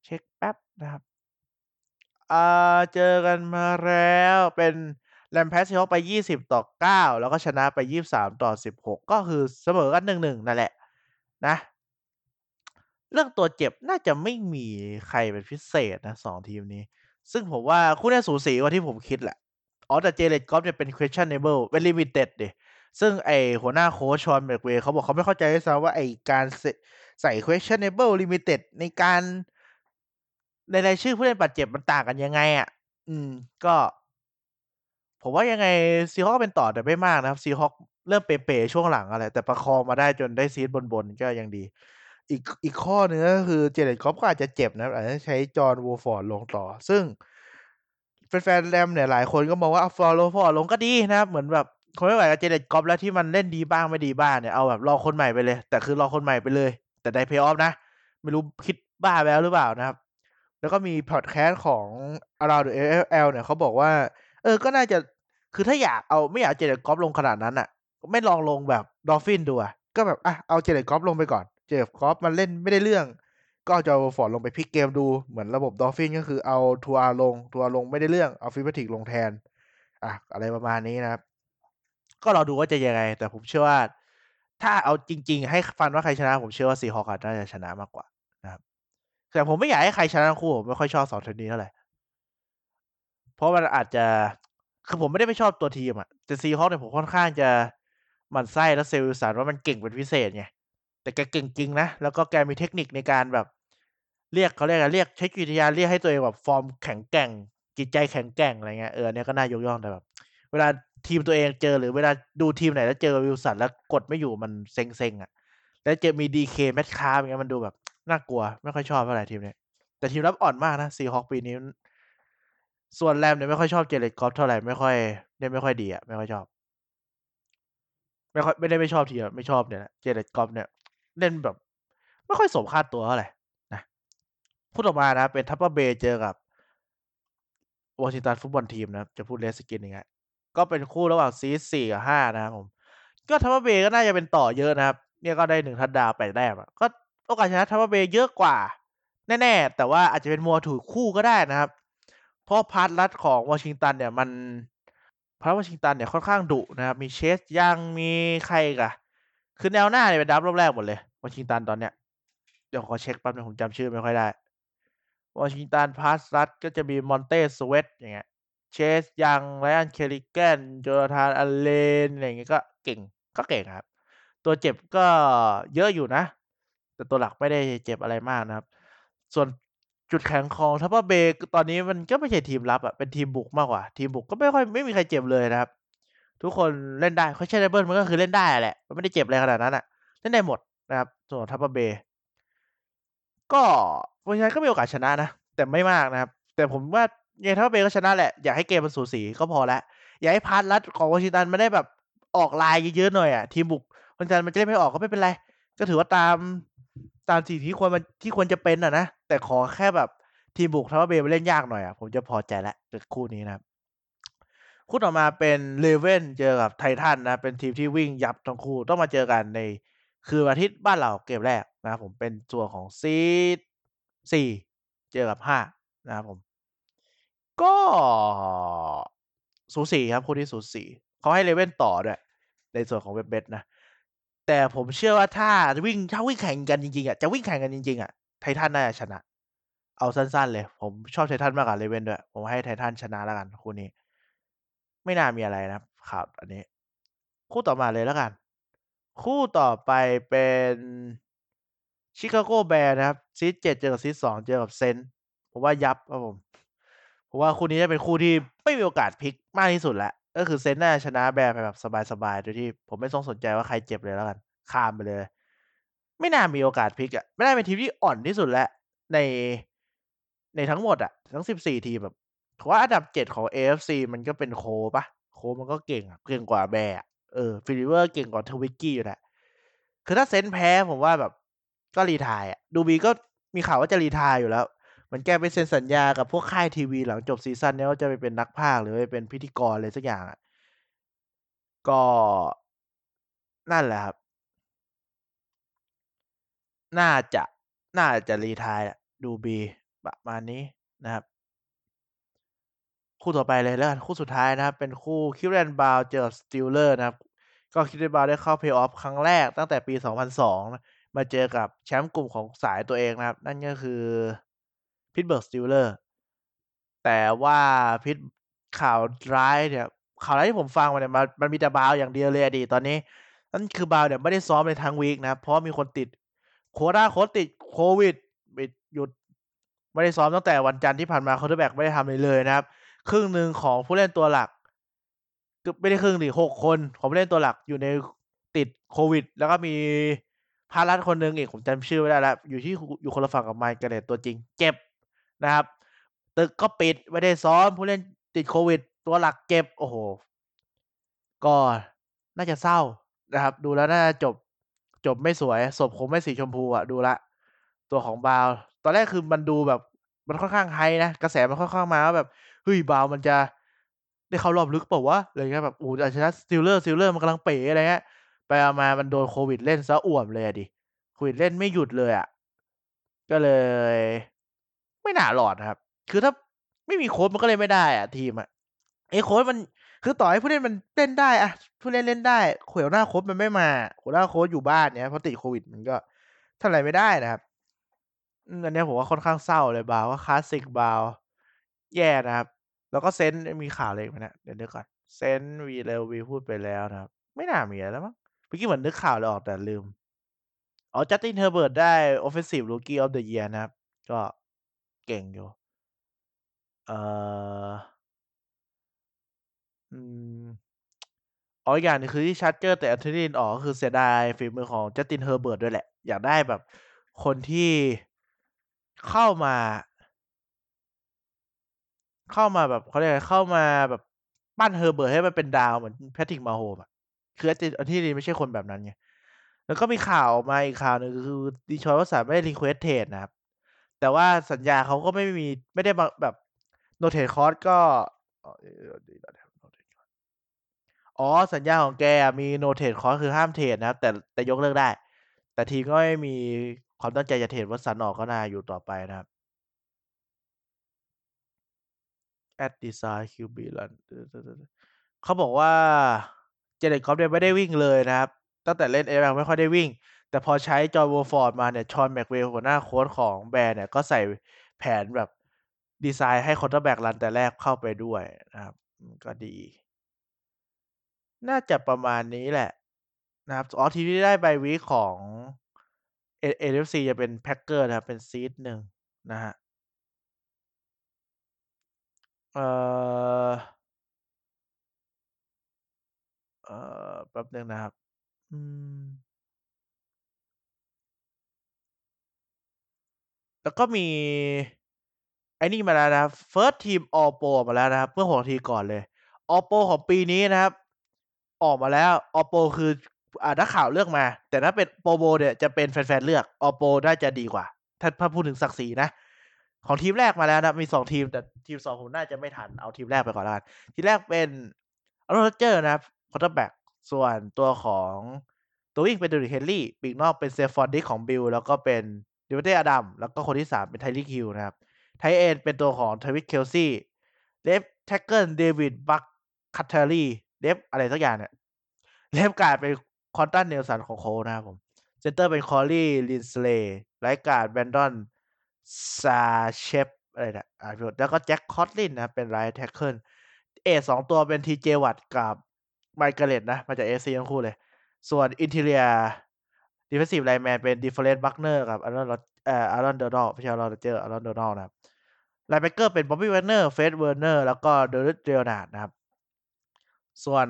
เช็คแป๊บนะครับอ่าเจอกันมาแล้วเป็นแรมแพสซีฮอคไป 20 ต่อ 9 แล้วก็ชนะไป 23 ต่อ 16 ก็คือเสมอกัน 1-1 นั่นแหละ นะ เรื่องตัวเจ็บน่าจะไม่มีใครเป็นพิเศษนะสองทีมนี้ ซึ่งผมว่าคู่นี้สูสีกว่าที่ผมคิดแหละ อ๋อ แต่เจเลตกอฟจะเป็น questionable เป็น limited ดิซึ่งไอหัวหน้าโค้ชชอนแบกเวย์เขาบอกเขาไม่เข้าใจด้วยซ้ำว่าไอการใส่ questionable limited ในการ ในรายชื่อผู้เล่นบาดเจ็บมันต่างกันยังไงอะ อืม ก็ ผมว่ายังไง Seahawks เป็นต่อแต่ไม่มากนะครับ Seahawks เริ่มเป๋ๆช่วงหลังอะไร แต่ประคองมาได้จนได้ seed บนๆก็ยังดี อีกอีกข้อนึงก็คือ Jared Goff ก็อาจจะเจ็บนะอาจจะใช้ John Wolford ลงต่อ ซึ่งแฟนๆ Rams เนี่ยหลายคนก็มองว่าเอา Wolford ลงก็ดีนะครับ เหมือนแบบคนไม่ไหวกับ Jared Goff แล้วที่มันเล่นดีบ้างไม่ดีบ้างเนี่ยเอาแบบรอคนใหม่ไปเลย แต่คือรอคนใหม่ไปเลย แต่ได้เพย์ออฟนะ ไม่รู้คิดบ้าแล้วหรือเปล่านะครับ แล้วก็มีพอดแคสต์ของ Around the NFL เนี่ยเขาบอกว่า เออก็น่าจะคือถ้าอยากเอาไม่อยาก Jared Goff ลงขนาดนั้นอะ ไม่ลองลงแบบ Dolphins ดูอะก็แบบอะเอา Jared Goff ลงไปก่อน Jared Goff มันเล่นไม่ได้เรื่อง ก็เอา Wolford ลงไปพลิกเกมดูเหมือนระบบ Dolphins ก็คือเอา Tua ลง Tua ลงไม่ได้เรื่องเอา Fitzpatrick ลงแทนอะอะไรประมาณนี้นะครับ ก็เราดูว่าจะยังไง แต่ผมเชื่อว่า ถ้าเอาจริง ๆ ให้ฟันว่าใครชนะ ผมเชื่อว่าซีฮอคน่าจะชนะมากกว่า แต่ผมไม่อยากให้ใครชนะทั้งคู่ผมไม่ค่อยชอบสองทีมนี้เท่าไหร่เพราะมันอาจจะคือผมไม่ได้ไม่ชอบตัวทีมอะแต่ซีฮอคเนี่ยผมค่อนข้างจะมันไส้แล้วเซลล์สันว่ามันเก่งเป็นพิเศษไงแต่แกเก่งจริงนะ แล้วก็แกมีเทคนิคในการแบบ เรียกเขาเรียกอะไรเรียกใช้จิตวิทยาเรียกให้ตัวเองแบบฟอร์มแข็งแกร่ง จิตใจแข็งแกร่งอะไรเงี้ยเออเนี่ยก็น่ายกย่องแต่แบบ เวลาทีมตัวเองเจอหรือเวลาดูทีมไหนแล้วเจอวิลสันแล้วกดไม่อยู่มันเซ็งๆอะ แล้วเจอมี DK Metcalf อย่างเงี้ยมันดูแบบ น่ากลัว ไม่ค่อยชอบเท่าไหร่ทีมนี้แต่ทีมรับอ่อนมากนะ Seahawks ปีนี้ ส่วน Rams เนี่ยไม่ค่อยชอบ Jared Goff เท่าไหร่ไม่ค่อยเล่นไม่ค่อยดีอะไม่ค่อยชอบ ไม่ค่อยไม่ได้ไม่ชอบทีมอะไม่ชอบเนี่ยแหละ Jared Goff เนี่ยเล่นแบบ ไม่ค่อยสมค่าตัวเท่าไหร่นะคู่ต่อมานะ เป็น Tampa Bay เบย์เจอกับ Washington Football Team นะจะพูด Redskins อีกแล้วก็เป็นคู่ระหว่าง Seed 4กับ5นะครับผม ก็ Tampa Bay ก็น่าจะเป็นต่อเยอะนะครับ เนี่ยก็ได้1ทัชดาวน์8แต้มก็ อกาสชนะ Tampa Bay เยอะกว่า แน่ๆ แต่ว่าอาจจะเป็นมัวถูกคู่ก็ได้นะครับ เพราะ Pass Rush ของ Washington เนี่ยมัน Pass Washington เนี่ยค่อนข้างดุนะครับ มี Chase Young มีใครกะคือแนวหน้าเนี่ยเป็นดราฟต์รอบแรกหมดเลย Washington ตอนเนี้ยเดี๋ยวขอเช็กแป๊บหนึ่งผมจำชื่อไม่ค่อยได้ Washington Pass Rush ก็จะมี Montez Sweat อย่างเงี้ย Chase Young Ryan Kerrigan Jonathan Allen อะไรอย่างงี้ยก็เก่งก็เก่งครับ ตัวเจ็บก็เยอะอยู่นะ แต่ตัวหลักไม่ได้เจ็บอะไรมากนะครับ ส่วนจุดแข็งของ Tampa Bay คือตอนนี้มันก็ไม่ใช่ทีมรับอะเป็นทีมบุกมากกว่า ทีมบุกก็ไม่ค่อยไม่มีใครเจ็บเลยนะครับ ทุกคนเล่นได้ Questionable มันก็คือเล่นได้แหละมันไม่ได้เจ็บอะไรขนาดนั้นน่ะเล่นได้หมดนะครับ ส่วนของ Tampa Bay ก็ Washington ก็มีโอกาสชนะนะ แต่ไม่มากนะครับ แต่ผมว่ายังไง Tampa Bay ก็ชนะแหละอยากให้เกมมันสูสีก็พอแล้วอย่าให้ Pass Rush ของ Washington มันได้แบบออกลายเยอะๆหน่อยอะทีมบุก Washington มันจะเล่นไม่ออกก็ไม่เป็นไรก็ถือว่าตาม ตามสิ่งที่ควรมันที่ควรจะเป็นอะนะ แต่ขอแค่แบบทีมบุก Tampa Bay มันเล่นยากหน่อยอะผมจะพอใจแล้วกับคู่นี้นะครับ คู่ต่อมาเป็น Ravens เจอกับ Titans นะ เป็นทีมที่วิ่งยับทั้งคู่ต้องมาเจอกันในคืนวันอาทิตย์บ้านเราเกมแรกนะครับผมเป็นส่วนของ Seed 4เจอกับ5นะครับผม ก็สูสีครับคู่นี้สูสีเขาให้ Ravens ต่อด้วยในส่วนของ WebBet นะ แต่ผมเชื่อว่าถ้าวิ่งถ้าวิ่งแข่งกันจริงๆอะจะวิ่งแข่งกันจริงๆอะ Titans น่าจะชนะ เอาสั้นๆเลย ผมชอบ Titans มากกว่า Ravens ด้วย ผมให้ Titans ชนะแล้วกันคู่นี้ ไม่น่ามีอะไรนะครับข่าวอันนี้ คู่ต่อมาเลยแล้วกัน คู่ต่อไปเป็น Chicago Bears นะครับ Seed 7เจอกับ Seed 2เจอกับ Saints ผมว่ายับครับผมผมว่าคู่นี้จะเป็นคู่ที่ไม่มีโอกาสพลิกมากที่สุดแล้ว ก็คือ Saints น่าชนะ Bears ไปแบบสบายๆโดยที่ผมไม่ต้องสนใจว่าใครเจ็บเลยแล้วกัน ข้ามไปเลย ไม่น่ามีโอกาสพลิกอะไม่น่าเป็นทีมที่อ่อนที่สุดแล้วในในทั้งหมดอะทั้ง14ทีมแบบผมว่าอันดับ7ของ AFC มันก็เป็น Colts เปล่า Colts มันก็เก่งอะเก่งกว่า Bears อะเออ Philip Rivers เก่งกว่า Trubisky อยู่แหล้วคือถ้า Saints แพ้ผมว่าแบบก็ retire อะ Drew Brees ก็มีข่าวว่าจะ retire อยู่แล้ว มือนแกไปเซ็นสัญญากับพวกค่ายทีวีหลังจบซีซั่นเนี้ยว่าจะไปเป็นนักพากย์หรือไปเป็นพิธีกรอะไรสักอย่างอะก็นั่นแหละครับ น่าจะน่าจะ retire แหละ Drew Brees ประมาณนี้นะครับ คู่ต่อไปเลยแล้วกันคู่สุดท้ายนะครับ เป็นคู่ Cleveland Browns เจอกับ Steelers นะครับ ก็ Cleveland Browns ได้เข้า Play-off ครั้งแรกตั้งแต่ปี 2002 มาเจอกับแชมป์กลุ่มของสายตัวเองนะครับ นั่นก็คือ Pittsburgh Steelers แต่ว่าพิตข่าวร้ายเนี่ยข่าวร้ายที่ผมฟังมาเนี่ยมันมันมีแต่ Browns อย่างเดียวเลยอะสิตอนนี้ นั่นคือ Browns เนี่ยไม่ได้ซ้อมเลยทั้งวีกนะ เพราะมีคนติด Quota โค้ชติดโควิดปิดหยุดไม่ได้ซ้อมตั้งแต่วันจันทร์ที่ผ่านมา Quarterback ไม่ได้ทำอะไรเลยนะครับ ครึ่งหนึ่งของผู้เล่นตัวหลักกือบไม่ได้ครึ่งสิ6คนของผู้เล่นตัวหลักอยู่ในติดโควิด แล้วก็มี Pass Rush คนหนึ่งอีกผมจำชื่อไม่ได้แล้วอยู่ที่อยู่คนละฝั่งกับ Myles Garrett ตัวจริง เจ็บ นะครับ ตึกก็ปิดไม่ได้ซ้อมผู้เล่นติดโควิด ตัวหลักเจ็บ โอ้โฮก็น่าจะเศร้านะครับ ดูแล้วน่าจะจบจบไม่สวยศพคงไม่สีชมพูอะดูล้วตัวของ Browns ตอนแรกคือมันดูแบบมันค่อนข้าง Hype นะกระแสมันค่อนข้างมาว่าแบบเฮ้ย Browns มันจะได้เข้ารอบลึกเปล่าวะอะไรเงี้ยแบบโอ้อาชนะ Steelers Steelers มันกำลังเป๋อะไรเงี้ยไปมามันโดนโควิดเล่นเสียอ่วมเลยอะสิโควิดเล่นไม่หยุดเลยอะก็เลย ไม่น่ารอดนะครับ คือถ้าไม่มีโค้ชมันก็เล่นไม่ได้อะทีมอะไอ้โค้ชมันคือต่อให้ผู้เล่นมันเล่นได้อะผู้เล่นเล่นได้หัวหน้าโค้ชมันไม่มาหัวหน้าโค้ชอยู่บ้านเงี้ยเพราะติดโควิดมันก็ทำอะไรไม่ได้นะครับอันนี้ผมว่าค่อนข้างเศร้าเลย Browns ก็คลาสสิก Browns แย่นะครับ แล้วก็ Saints มีข่าวอะไรอีกไหมเนี่ยเดี๋ยวก่อน Saints วีเราวีพูดไปแล้วนะครับ ไม่น่ามีแล้วมั้งเมื่อกี้เหมือนนึกข่าวอะไรออกแต่ลืมอ๋อ Justin Herbert ได้ Offensive Rookie of the Year นะครับ ก็ เก่งอยู่ เอ่อ อืม อ๋อ อีกอย่างหนึ่งคือที่ Chargers เตะ Anthony Lynn ออก ก็คือเสียดายฝีมือของ Justin Herbert ด้วยแหละ อยากได้แบบคนที่เข้ามา เข้ามาแบบเขาเรียกอะไรเข้ามาแบบปั้น Herbert ให้มันเป็นดาวเหมือน Patrick Mahomes อะคืออาร์เจ Anthony ไม่ใช่คนแบบนั้นไง แล้วก็มีข่าวออกมาอีกข่าวหนึ่งคือ Deshaun Watson ไม่ได้ request เทรดนะครับ แต่ว่าสัญญาเขาก็ไม่มีไม่ได้แบบ No trade clause ก็อ๋อสัญญาของแกมี No trade clause คือห้ามเทรดนะครับ แต่แต่ยกเลิกได้ แต่ทีก็ไม่มีความตั้งใจจะเทรด Watson ออกก็น่าอยู่ต่อไปนะครับ at design QB run เขาบอกว่า Jared Goff เนี่ยไม่ได้วิ่งเลยนะครับ ตั้งแต่เล่น NFL ไม่ค่อยได้วิ่ง แต่พอใช้ John Wolford มาเนี่ย Sean McVay หัวหน้าโค้ชของ Bears เนี่ยก็ใส่แผนแบบดีไซน์ให้ Quarterback run แต่แรกเข้าไปด้วยนะครับ ก็ดี น่าจะประมาณนี้แหละนะครับอ๋อทีที่ได้ใบวีของ A NFC จะเป็น Packers นะครับ เป็น seed 1นะครับเอ่อเอ่อแป๊บหนึ่งนะครับ อืม แล้วก็มีไอ้นี่มาแล้วนะครับ First Team All Pro มาแล้วนะครับ เมื่อ6นาทีก่อนเลย All Pro ของปีนี้นะครับ ออกมาแล้ว All Pro คืออ่านักข่าวเลือกมา แต่ถ้าเป็น Pro Bowl เนี่ยจะเป็นแฟนๆเลือก All Pro น่าจะดีกว่า ถ้าพูดถึงศักดิ์ศรีนะ ของทีมแรกมาแล้วนะครับมี2ทีม แต่ทีม2ผมน่าจะไม่ทัน เอาทีมแรกไปก่อนล้วกัน ทีมแรกเป็น Aaron Rodgers นะครับ Quarterback ส่วนตัวของตัววิ่งเป็น Derrick Henry ปีกนอกเป็น Stefon Diggs ของ Bills แล้วก็เป็น เดวิดเต้อดัมแล้วก็คนที่สามเป็น Tyreek Hill นะครับ tight end เป็นตัวของ Travis Kelce left tackle David Bakh tiari left อะไรสักอย่างเนี่ย left guard เป็น Quenton Nelson ของ Colts นะครับผม center เป็น Corey Linsley right guard Brandon Scherff อะไรนะอ่าแล้วก็ Jack Conklin นะเป็น right tackle edge สองตัวเป็น TJ Watt กับ Myles Garrett นะ มาจาก AFC ทั้งคู่เลย ส่วน interior defensive lineman เป็น DeForest Buckner กับ Aaron เอ่อ Aaron Donald ไม่ใช่ Aaron Rodgers Aaron Donald นะครับlinebacker เป็น Bobby Wagner Fred Warner แล้วก็ Darius Leonard นะครับ ส่วน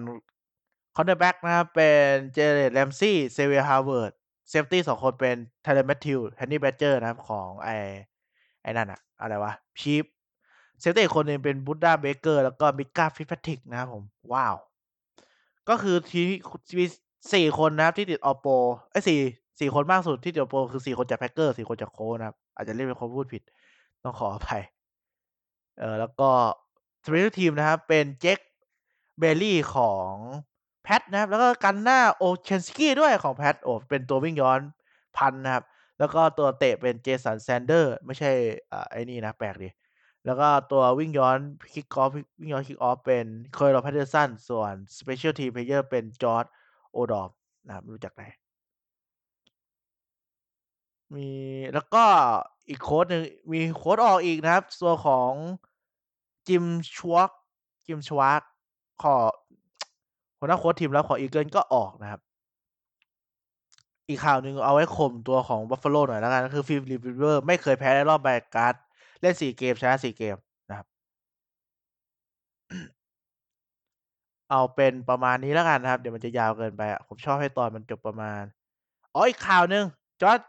cornerback นะครับเป็น Jalen Ramsey Xavien Howard safety สองคนเป็น Tyrann Mathieu Honey Badger นะครับของไอไอนั่นอะอะไรวะ Chiefs safety อีกคนหนึ่งเป็น Budda Baker แล้วก็ Minkah Fitzpatrick นะครับผม ว้าว ก็คือทีม มี4คนนะครับที่ติด All Pro เอ๊ย4 4คนมากสุดที่ติด All Pro คือ4คนจาก Packers 4คนจาก Colts นะครับ อาจจะเรียกเป็นคนพูดผิด ต้องขออภัย เอ่อแล้วก็ Special Team นะครับ เป็น Jake Bailey ของ Pats นะครับ แล้วก็ Gunnar Olszewski ด้วยของ Pats โอ้เป็นตัววิ่งย้อนพันนะครับ แล้วก็ตัวเตะเป็น Jason Sanders ไม่ใช่อ่าไอ้นี่นะ แปลกดีแล้วก็ตัววิ่งย้อน Kickoff วิ่งย้อน Kickoff เป็น Cordarrelle Patterson ส่วน Special Team Player เป็นจอร์ Josh Odom นะครับไม่รู้จักไหมมีแล้วก็อีกโคชหนึ่งมีโคชออกอีกนะครับ ตัวของ Jim Schwartz Jim Schwartz ขอหัวหน้าโคชทีมรับของ Eagles ก็ออกนะครับ อีกข่าวหนึ่งเอาไว้ข่มตัวของ Buffalo หน่อยแล้วกันก็คือ Philip Rivers ไม่เคยแพ้ในรอบ Wild Card เล่น4เกมชนะ4เกมนะครับ เอาเป็นประมาณนี้แล้วกันนะครับ เดี๋ยวมันจะยาวเกินไปอะผมชอบให้ตอนมันจบประมาณ อ๋อ อีกข่าวหนึ่ง Josh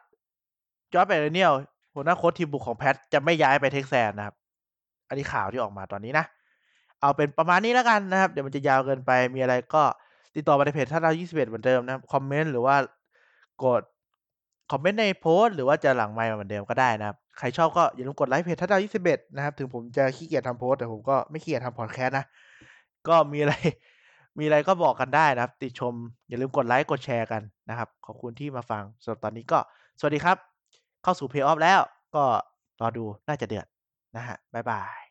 Josh McDaniels หัวหน้าโค้ชทีมบุกของ Pats จะไม่ย้ายไป Texans นะครับ อันนี้ข่าวที่ออกมาตอนนี้นะ เอาเป็นประมาณนี้แล้วกันนะครับ เดี๋ยวมันจะยาวเกินไป มีอะไรก็ติดต่อมาในเพจทัดดาว21 เหมือนเดิมนะครับ คอมเมนต์หรือว่ากดคอมเมนต์ในโพสต์หรือว่าจะหลังไมค์เหมือนเดิมก็ได้นะครับ ใครชอบก็อย่าลืมกดไลค์เพจทัดดาว21 นะครับ ถึงผมจะขี้เกียจทำโพสต์แต่ผมก็ไม่ขี้เกียจทำพอดแคสต์นะ ก็มีอะไร มีอะไรก็บอกกันได้นะครับ ติชมอย่าลืมกดไลค์กดแชร์กันนะครับ ขอบคุณที่มาฟังสำหรับตอนนี้ก็สวัสดีครับ เข้าสู่เพย์ออฟแล้วก็รอดูน่าจะเดือดนะฮะบบ๊ายบาย